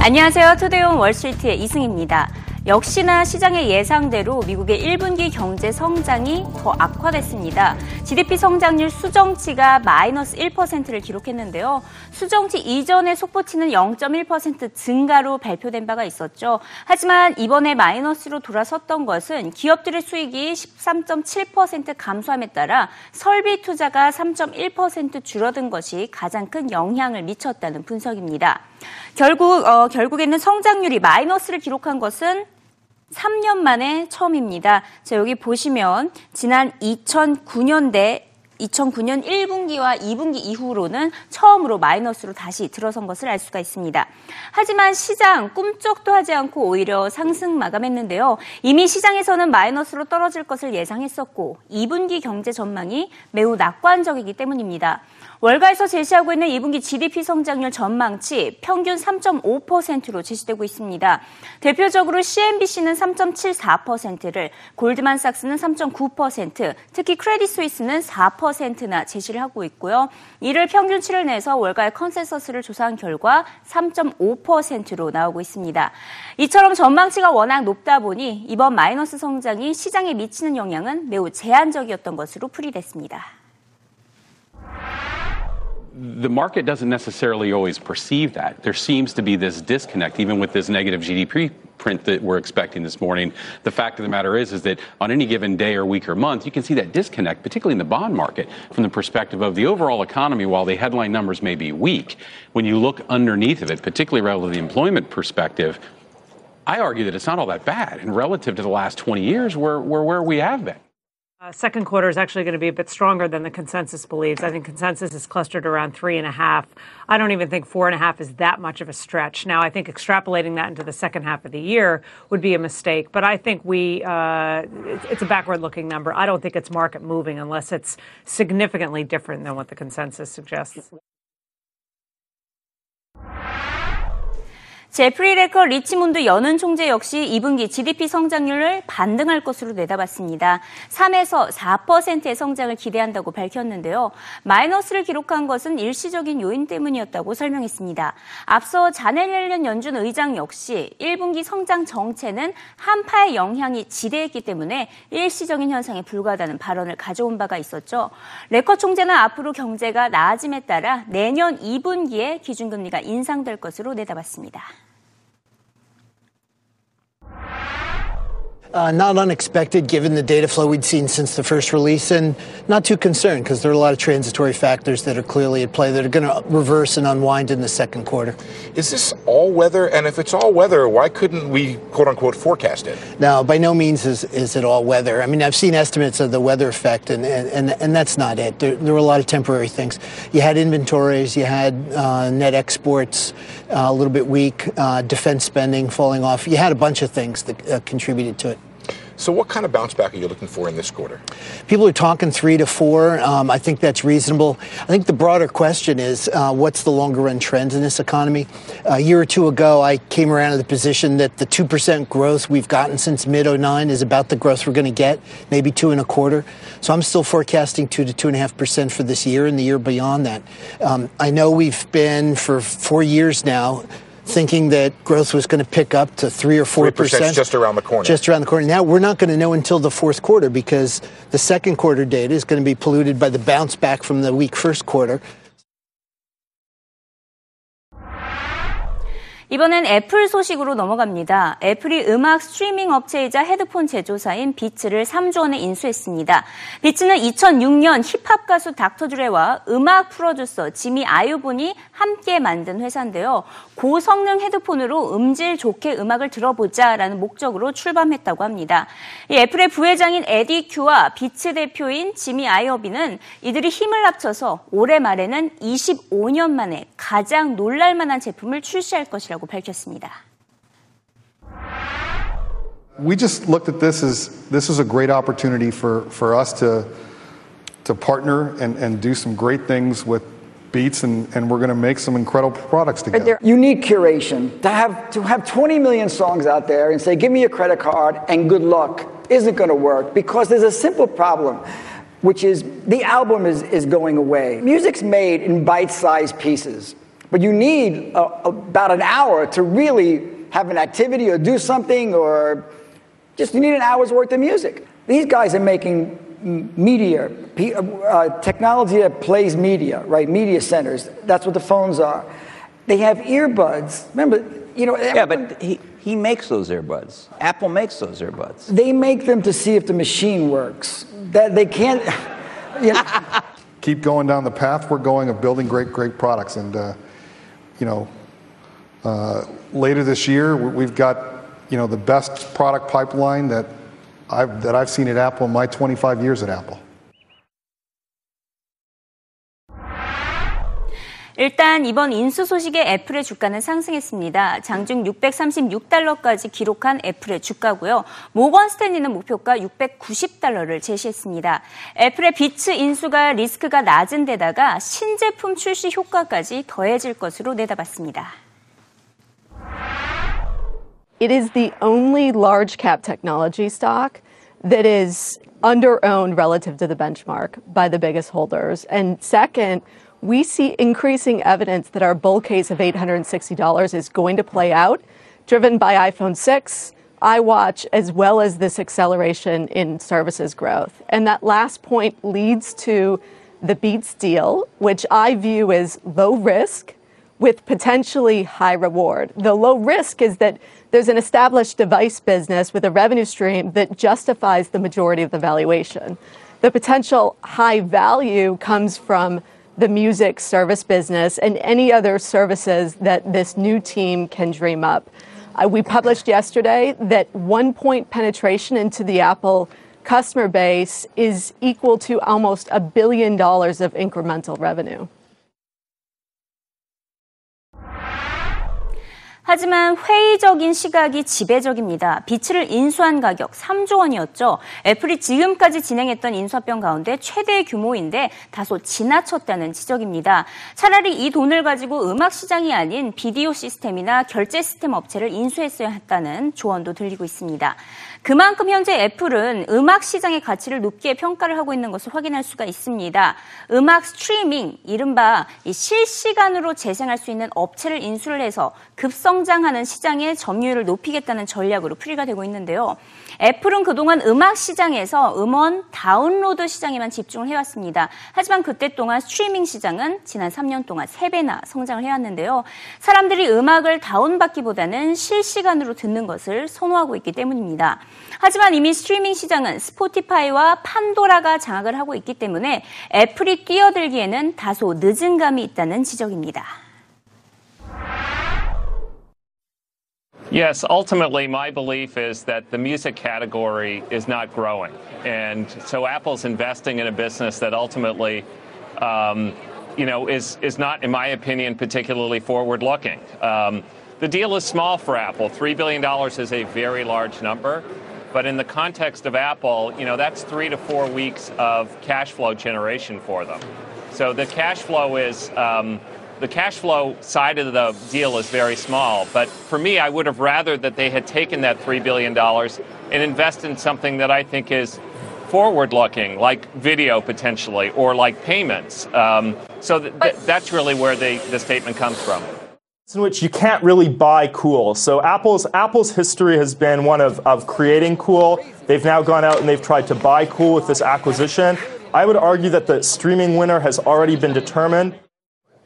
안녕하세요. 투데이온 월스트리트의 이승입니다. 역시나 시장의 예상대로 미국의 1분기 경제 성장이 더 악화됐습니다. GDP 성장률 수정치가 마이너스 1%를 기록했는데요. 수정치 이전의 속보치는 0.1% 증가로 발표된 바가 있었죠. 하지만 이번에 마이너스로 돌아섰던 것은 기업들의 수익이 13.7% 감소함에 따라 설비 투자가 3.1% 줄어든 것이 가장 큰 영향을 미쳤다는 분석입니다. 결국 어, 결국에는 성장률이 마이너스를 기록한 것은 3년 만에 처음입니다. 자, 여기 보시면 지난 2009년대 2009년 1분기와 2분기 이후로는 처음으로 마이너스로 다시 들어선 것을 알 수가 있습니다. 하지만 시장 꿈쩍도 하지 않고 오히려 상승 마감했는데요. 이미 시장에서는 마이너스로 떨어질 것을 예상했었고 2분기 경제 전망이 매우 낙관적이기 때문입니다. 월가에서 제시하고 있는 2분기 GDP 성장률 전망치 평균 3.5%로 제시되고 있습니다. 대표적으로 CNBC는 3.74%를, 골드만삭스는 3.9%, 특히 크레딧 스위스는 4%나 제시를 하고 있고요. 이를 평균치를 내서 월가의 컨센서스를 조사한 결과 3.5%로 나오고 있습니다. 이처럼 전망치가 워낙 높다 보니 이번 마이너스 성장이 시장에 미치는 영향은 매우 제한적이었던 것으로 풀이됐습니다. The market doesn't necessarily always perceive that. There seems to be this disconnect, even with this negative GDP print that we're expecting this morning. The fact of the matter is, is that on any given day or week or month, you can see that disconnect, particularly in the bond market, from the perspective of the overall economy. While the headline numbers may be weak, when you look underneath of it, particularly relative to the employment perspective, I argue that it's not all that bad. And relative to the last 20 years, we're, we're where we have been. Uh, second quarter is actually going to be a bit stronger than the consensus believes. I think consensus is clustered around three and a half. I don't even think four and a half is that much of a stretch. Now, I think extrapolating that into the second half of the year would be a mistake. But I think we uh, it's, it's a backward-looking number. I don't think it's market moving unless it's significantly different than what the consensus suggests. 제프리 레커 리치문드 연은 총재 역시 2분기 GDP 성장률을 반등할 것으로 내다봤습니다. 3에서 4%의 성장을 기대한다고 밝혔는데요. 마이너스를 기록한 것은 일시적인 요인 때문이었다고 설명했습니다. 앞서 자넬 옐렌 연준 의장 역시 1분기 성장 정체는 한파의 영향이 지대했기 때문에 일시적인 현상에 불과하다는 발언을 가져온 바가 있었죠. 레커 총재는 앞으로 경제가 나아짐에 따라 내년 2분기에 기준금리가 인상될 것으로 내다봤습니다. Uh, not unexpected given the data flow we'd seen since the first release, and not too concerned because there are a lot of transitory factors that are clearly at play that are going to reverse and unwind in the second quarter. Is this all weather? And if it's all weather, why couldn't we, quote unquote, forecast it? Now, by no means is, is it all weather. I mean, I've seen estimates of the weather effect, and, and, and, that's not it. There, there were a lot of temporary things. You had inventories, you had uh, net exports uh, a little bit weak, uh, defense spending falling off. You had a bunch of things that uh, contributed to it. So, what kind of bounce back are you looking for in this quarter? People are talking three to four. Um, I think that's reasonable. I think the broader question is uh, what's the longer run trends in this economy? A year or two ago, I came around to the position that the 2% growth we've gotten since mid 09 is about the growth we're going to get, maybe two and a quarter. So, I'm still forecasting two to two and a half percent for this year and the year beyond that. Um, I know we've been for four years now thinking that growth was going to pick up to three or four percent just around the corner. Just around the corner. Now we're not going to know until the fourth quarter because the second quarter data is going to be polluted by the bounce back from the weak first quarter. 이번엔 애플 소식으로 넘어갑니다. 애플이 음악 스트리밍 업체이자 헤드폰 제조사인 비츠를 3조 원에 인수했습니다. 비츠는 2006년 힙합 가수 닥터 드레와 음악 프로듀서 지미 아유본이 함께 만든 회사인데요. 고성능 헤드폰으로 음질 좋게 음악을 들어보자라는 목적으로 출범했다고 합니다. 이 애플의 부회장인 에디 큐와 비츠 대표인 지미 아이어비는 이들이 힘을 합쳐서 올해 말에는 25년 만에 가장 놀랄만한 제품을 출시할 것이라고 있다고 밝혔습니다. We just looked at this as this is a great opportunity for, for us to, to partner and, and do some great things with Beats, and, and we're going to make some incredible products together. Unique curation. To have, to have 20 million songs out there and say, give me a credit card and good luck isn't going to work because there's a simple problem, which is the album is, is going away. Music's made in bite sized pieces. But you need a, about an hour to really have an activity or do something, or just you need an hour's worth of music. These guys are making media, uh, technology that plays media, right? Media centers. That's what the phones are. They have earbuds. Remember, you know. Yeah, but he, he makes those earbuds. Apple makes those earbuds. They make them to see if the machine works. That they can't. You know. Keep going down the path we're going of building great, great products, and uh, you know, uh, later this year we've got you know the best product pipeline that I've, that I've seen at Apple in my 25 years at Apple. 일단 이번 인수 소식에 애플의 주가는 상승했습니다. 장중 636달러까지 기록한 애플의 주가고요. 모건 스탠리는 목표가 690달러를 제시했습니다. 애플의 비츠 인수가 리스크가 낮은 데다가 신제품 출시 효과까지 더해질 것으로 내다봤습니다. It is the only large cap technology stock that is under owned relative to the benchmark by the biggest holders. And second, we see increasing evidence that our bull case of $860 is going to play out, driven by iPhone 6, iWatch, as well as this acceleration in services growth. And that last point leads to the Beats deal, which I view as low risk with potentially high reward. The low risk is that there's an established device business with a revenue stream that justifies the majority of the valuation. The potential high value comes from the music service business and any other services that this new team can dream up. Uh, we published yesterday that one point penetration into the Apple customer base is equal to almost a billion dollars of incremental revenue. 하지만 회의적인 시각이 지배적입니다. 비츠를 인수한 가격 3조 원이었죠. 애플이 지금까지 진행했던 인수합병 가운데 최대 규모인데 다소 지나쳤다는 지적입니다. 차라리 이 돈을 가지고 음악 시장이 아닌 비디오 시스템이나 결제 시스템 업체를 인수했어야 했다는 조언도 들리고 있습니다. 그만큼 현재 애플은 음악 시장의 가치를 높게 평가를 하고 있는 것을 확인할 수가 있습니다. 음악 스트리밍, 이른바 실시간으로 재생할 수 있는 업체를 인수를 해서 급성장하는 시장의 점유율을 높이겠다는 전략으로 풀이가 되고 있는데요. 애플은 그동안 음악 시장에서 음원 다운로드 시장에만 집중을 해왔습니다. 하지만 그때 동안 스트리밍 시장은 지난 3년 동안 3배나 성장을 해왔는데요. 사람들이 음악을 다운받기보다는 실시간으로 듣는 것을 선호하고 있기 때문입니다. 하지만 이미 스트리밍 시장은 스포티파이와 판도라가 장악을 하고 있기 때문에 애플이 뛰어들기에는 다소 늦은 감이 있다는 지적입니다. Yes, ultimately, my belief is that the music category is not growing. And so Apple's investing in a business that ultimately, um, you know, is, is not, in my opinion, particularly forward looking. Um, the deal is small for Apple. $3 billion is a very large number. But in the context of Apple, you know, that's three to four weeks of cash flow generation for them. So the cash flow is. Um, the cash flow side of the deal is very small. But for me, I would have rather that they had taken that $3 billion and invested in something that I think is forward looking, like video potentially, or like payments. Um, so th- th- that's really where the, the statement comes from. In which you can't really buy cool. So Apple's Apple's history has been one of, of creating cool. They've now gone out and they've tried to buy cool with this acquisition. I would argue that the streaming winner has already been determined.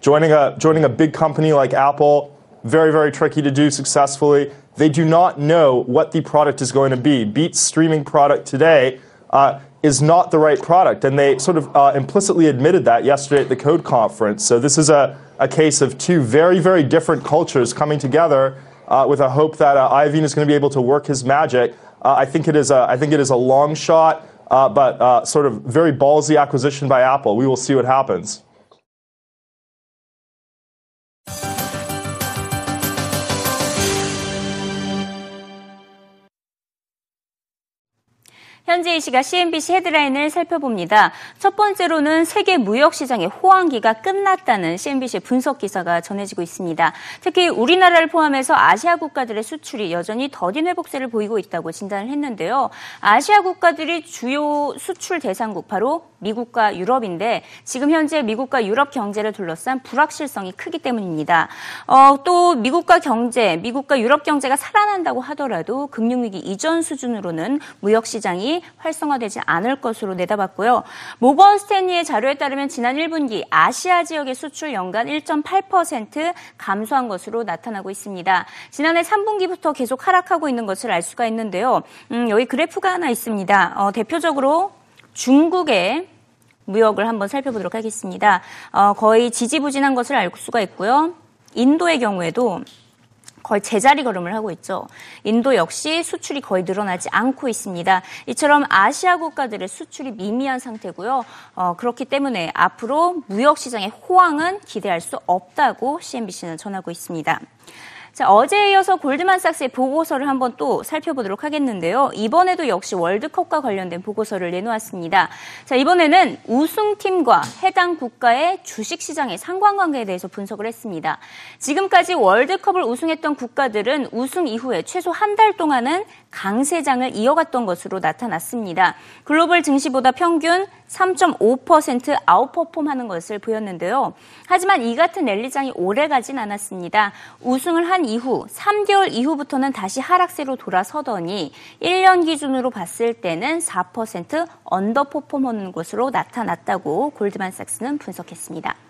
Joining a, joining a big company like Apple, very, very tricky to do successfully. They do not know what the product is going to be. Beat's streaming product today uh, is not the right product, and they sort of uh, implicitly admitted that yesterday at the Code Conference. So this is a, a case of two very, very different cultures coming together uh, with a hope that uh, Iovine is going to be able to work his magic. Uh, I think it is a, I think it is a long shot, uh, but uh, sort of very ballsy acquisition by Apple. We will see what happens. 현재 이 시각 CNBC 헤드라인을 살펴봅니다. 첫 번째로는 세계 무역 시장의 호황기가 끝났다는 CNBC 분석 기사가 전해지고 있습니다. 특히 우리나라를 포함해서 아시아 국가들의 수출이 여전히 더딘 회복세를 보이고 있다고 진단을 했는데요. 아시아 국가들이 주요 수출 대상국 바로 미국과 유럽인데 지금 현재 미국과 유럽 경제를 둘러싼 불확실성이 크기 때문입니다. 어, 또 미국과 경제, 미국과 유럽 경제가 살아난다고 하더라도 금융위기 이전 수준으로는 무역 시장 이 활성화되지 않을 것으로 내다봤고요. 모건 스탠리의 자료에 따르면 지난 1분기 아시아 지역의 수출 연간 1.8% 감소한 것으로 나타나고 있습니다. 지난해 3분기부터 계속 하락하고 있는 것을 알 수가 있는데요. 음, 여기 그래프가 하나 있습니다. 어, 대표적으로 중국의 무역을 한번 살펴보도록 하겠습니다. 어, 거의 지지부진한 것을 알 수가 있고요. 인도의 경우에도 거의 제자리 걸음을 하고 있죠. 인도 역시 수출이 거의 늘어나지 않고 있습니다. 이처럼 아시아 국가들의 수출이 미미한 상태고요. 어, 그렇기 때문에 앞으로 무역 시장의 호황은 기대할 수 없다고 CNBC는 전하고 있습니다. 자, 어제에 이어서 골드만삭스의 보고서를 한번 또 살펴보도록 하겠는데요. 이번에도 역시 월드컵과 관련된 보고서를 내놓았습니다. 자, 이번에는 우승팀과 해당 국가의 주식시장의 상관관계에 대해서 분석을 했습니다. 지금까지 월드컵을 우승했던 국가들은 우승 이후에 최소 한 달 동안은 강세장을 이어갔던 것으로 나타났습니다. 글로벌 증시보다 평균 3.5% 아웃퍼폼하는 것을 보였는데요. 하지만 이 같은 랠리장이 오래 가진 않았습니다. 우승을 한 이후 3개월 이후부터는 다시 하락세로 돌아서더니 1년 기준으로 봤을 때는 4% 언더퍼폼하는 것으로 나타났다고 골드만삭스는 분석했습니다.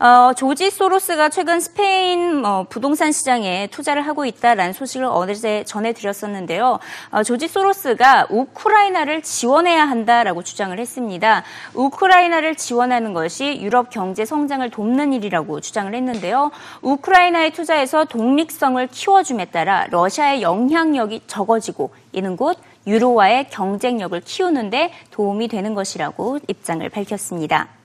어, 조지 소로스가 최근 스페인 어, 부동산 시장에 투자를 하고 있다라는 소식을 어제 전해드렸었는데요. 어, 조지 소로스가 우크라이나를 지원해야 한다라고 주장을 했습니다. 우크라이나를 지원하는 것이 유럽 경제 성장을 돕는 일이라고 주장을 했는데요. 우크라이나에 투자해서 독립성을 키워줌에 따라 러시아의 영향력이 적어지고 이는 곧 유로와의 경쟁력을 키우는데 도움이 되는 것이라고 입장을 밝혔습니다.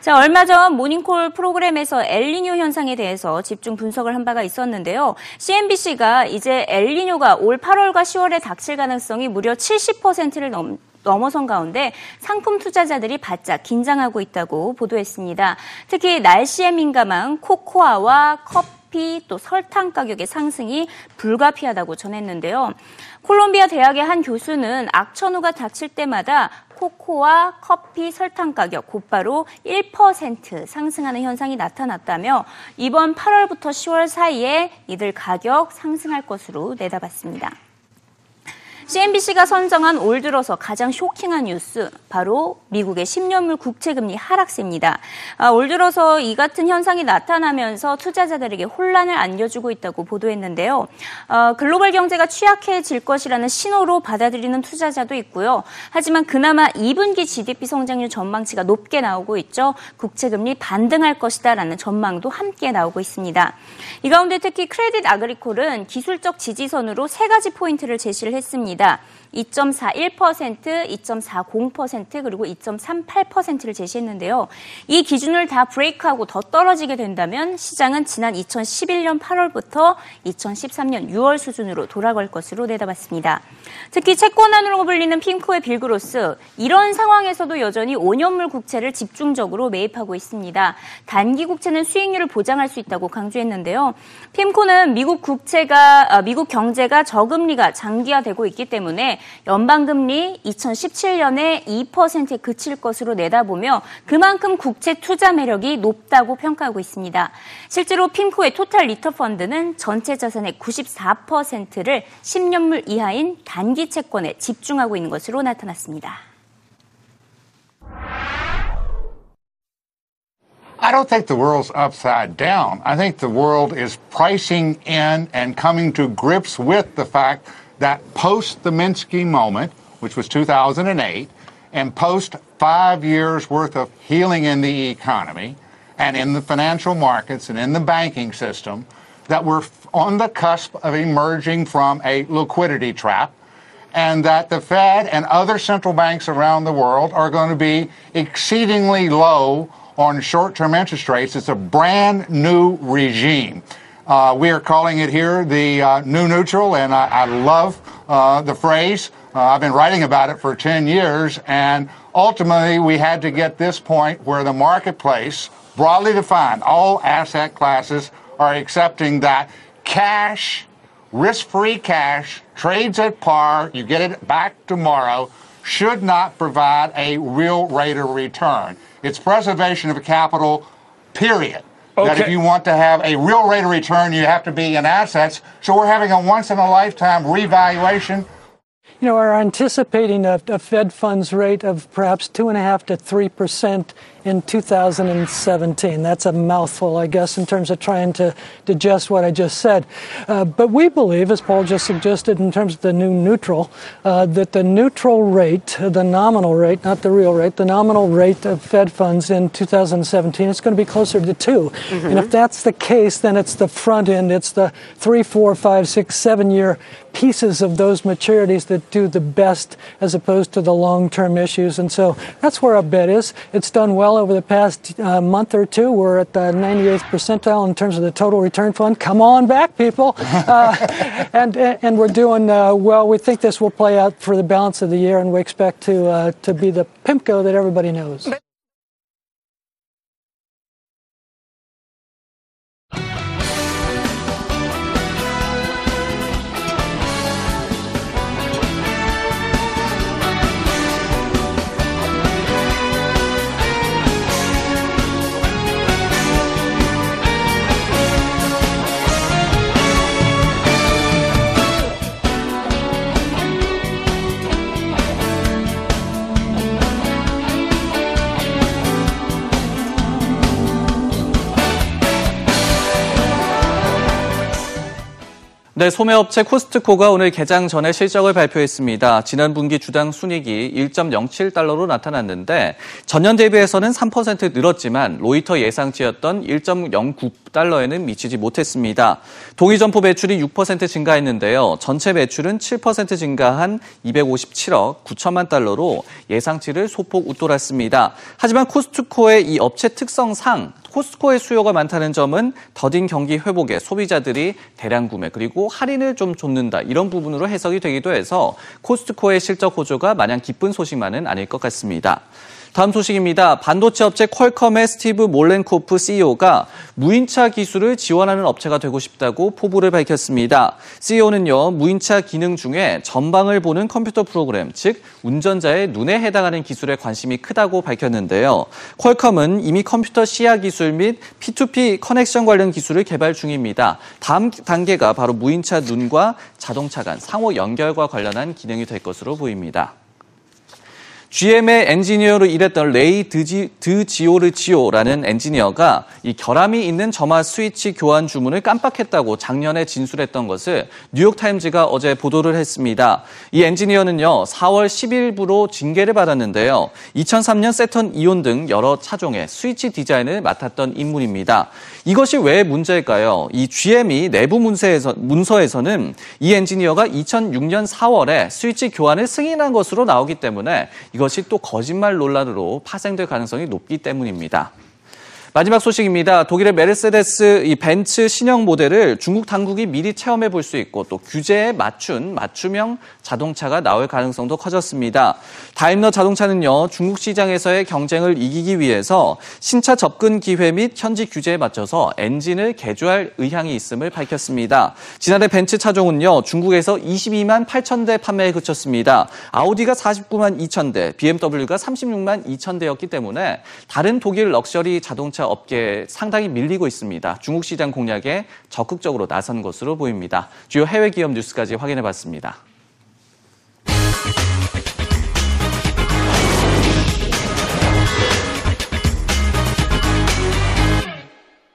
자, 얼마 전 모닝콜 프로그램에서 엘리뇨 현상에 대해서 집중 분석을 한 바가 있었는데요. CNBC가 이제 엘리뇨가 올 8월과 10월에 닥칠 가능성이 무려 70%를 넘 넘어선 가운데 상품 투자자들이 바짝 긴장하고 있다고 보도했습니다. 특히 날씨에 민감한 코코아와 커피 또 설탕 가격의 상승이 불가피하다고 전했는데요. 콜롬비아 대학의 한 교수는 악천후가 닥칠 때마다 코코아, 커피, 설탕 가격 곧바로 1% 상승하는 현상이 나타났다며 이번 8월부터 10월 사이에 이들 가격 상승할 것으로 내다봤습니다. CNBC가 선정한 올 들어서 가장 쇼킹한 뉴스 바로 미국의 10년물 국채 금리 하락세입니다. 아, 올 들어서 이 같은 현상이 나타나면서 투자자들에게 혼란을 안겨주고 있다고 보도했는데요. 어, 글로벌 경제가 취약해질 것이라는 신호로 받아들이는 투자자도 있고요. 하지만 그나마 2분기 GDP 성장률 전망치가 높게 나오고 있죠. 국채 금리 반등할 것이다라는 전망도 함께 나오고 있습니다. 이 가운데 특히 크레딧 아그리콜은 기술적 지지선으로 세 가지 포인트를 제시를 했습니다. 있습니다. 2.41%, 2.40% 그리고 2.38%를 제시했는데요. 이 기준을 다 브레이크하고 더 떨어지게 된다면 시장은 지난 2011년 8월부터 2013년 6월 수준으로 돌아갈 것으로 내다봤습니다. 특히 채권안으로 불리는 핑크의 빌그로스 이런 상황에서도 여전히 5년물 국채를 집중적으로 매입하고 있습니다. 단기 국채는 수익률을 보장할 수 있다고 강조했는데요. 핌코는 미국 국채가 아, 미국 경제가 저금리가 장기화되고 있기 때문에 연방금리 2017년에 2%에 그칠 것으로 내다보며 그만큼 국채 투자 매력이 높다고 평가하고 있습니다. 실제로 핑코의 토탈 리터 펀드는 전체 자산의 94%를 10년물 이하인 단기 채권에 집중하고 있는 것으로 나타났습니다. I don't think the world's upside down. I think the world is pricing in and coming to grips with the fact that post the Minsky moment, which was 2008, and post five years worth of healing in the economy and in the financial markets and in the banking system, that we're on the cusp of emerging from a liquidity trap and that the Fed and other central banks around the world are going to be exceedingly low on short term interest rates. It's a brand new regime. Uh, we are calling it here the uh, new neutral, and I, I love uh, the phrase. Uh, I've been writing about it for 10 years, and ultimately we had to get this point where the marketplace, broadly defined, all asset classes are accepting that cash, risk-free cash, trades at par, you get it back tomorrow, should not provide a real rate of return. It's preservation of capital, period. That if you want to have a real rate of return, you have to be in assets. So we're having a once in a lifetime revaluation You know, are anticipating a, a Fed funds rate of perhaps two and a half to three percent in 2017. That's a mouthful, I guess, in terms of trying to digest what I just said. Uh, but we believe, as Paul just suggested, in terms of the new neutral, uh, that the neutral rate, the nominal rate, not the real rate, the nominal rate of Fed funds in 2017 is going to be closer to 2 And if that's the case, then it's the front end, it's the three, four, five, six, seven year pieces of those maturities that do the best as opposed to the long term issues. And so that's where our bet is. It's done well over the past uh, month or two. We're at the 98th percentile in terms of the total return fund. Come on back, people. Uh, and, and we're doing uh, well. We think this will play out for the balance of the year, and we expect to, uh, to be the PIMCO that everybody knows. 네, 소매업체 코스트코가 오늘 개장 전에 실적을 발표했습니다. 지난 분기 주당 순이익이 1.07달러로 나타났는데 전년 대비해서는 3% 늘었지만 로이터 예상치였던 1.09달러에는 미치지 못했습니다. 동일 점포 매출이 6% 증가했는데요. 전체 매출은 7% 증가한 257억 9천만 달러로 예상치를 소폭 웃돌았습니다. 하지만 코스트코의 이 업체 특성상 코스트코의 수요가 많다는 점은 더딘 경기 회복에 소비자들이 대량 구매 그리고 할인을 좀 좇는다 이런 부분으로 해석이 되기도 해서 코스트코의 실적 호조가 마냥 기쁜 소식만은 아닐 것 같습니다. 다음 소식입니다. 반도체 업체 퀄컴의 스티브 몰렌코프 CEO가 무인차 기술을 지원하는 업체가 되고 싶다고 포부를 밝혔습니다. CEO는요, 무인차 기능 중에 전방을 보는 컴퓨터 프로그램, 즉 운전자의 눈에 해당하는 기술에 관심이 크다고 밝혔는데요. 퀄컴은 이미 컴퓨터 시야 기술 및 P2P connection 관련 기술을 개발 중입니다. 다음 단계가 바로 무인차 눈과 자동차 간 상호 연결과 관련한 기능이 될 것으로 보입니다. GM의 엔지니어로 일했던 레이 드지, 드지오르지오라는 엔지니어가 이 결함이 있는 점화 스위치 교환 주문을 깜빡했다고 작년에 진술했던 것을 뉴욕타임즈가 어제 보도를 했습니다. 이 엔지니어는요, 4월 10일부로 징계를 받았는데요. 2003년 세턴 이온 등 여러 차종의 스위치 디자인을 맡았던 인물입니다. 이것이 왜 문제일까요? 이 GM이 내부 문서에서, 문서에서는 이 엔지니어가 2006년 4월에 스위치 교환을 승인한 것으로 나오기 때문에 이것 이 또 거짓말 논란으로 파생될 가능성이 높기 때문입니다. 마지막 소식입니다. 독일의 메르세데스 이 벤츠 신형 모델을 중국 당국이 미리 체험해 볼 수 있고 또 규제에 맞춘 맞춤형 자동차가 나올 가능성도 커졌습니다. 다임러 자동차는요, 중국 시장에서의 경쟁을 이기기 위해서 신차 접근 기회 및 현지 규제에 맞춰서 엔진을 개조할 의향이 있음을 밝혔습니다. 지난해 벤츠 차종은요, 중국에서 22만 8천 대 판매에 그쳤습니다. 아우디가 49만 2천 대, BMW가 36만 2천 대였기 때문에 다른 독일 럭셔리 자동차 업계에 상당히 밀리고 있습니다. 중국 시장 공략에 적극적으로 나선 것으로 보입니다. 주요 해외 기업 뉴스까지 확인해 봤습니다.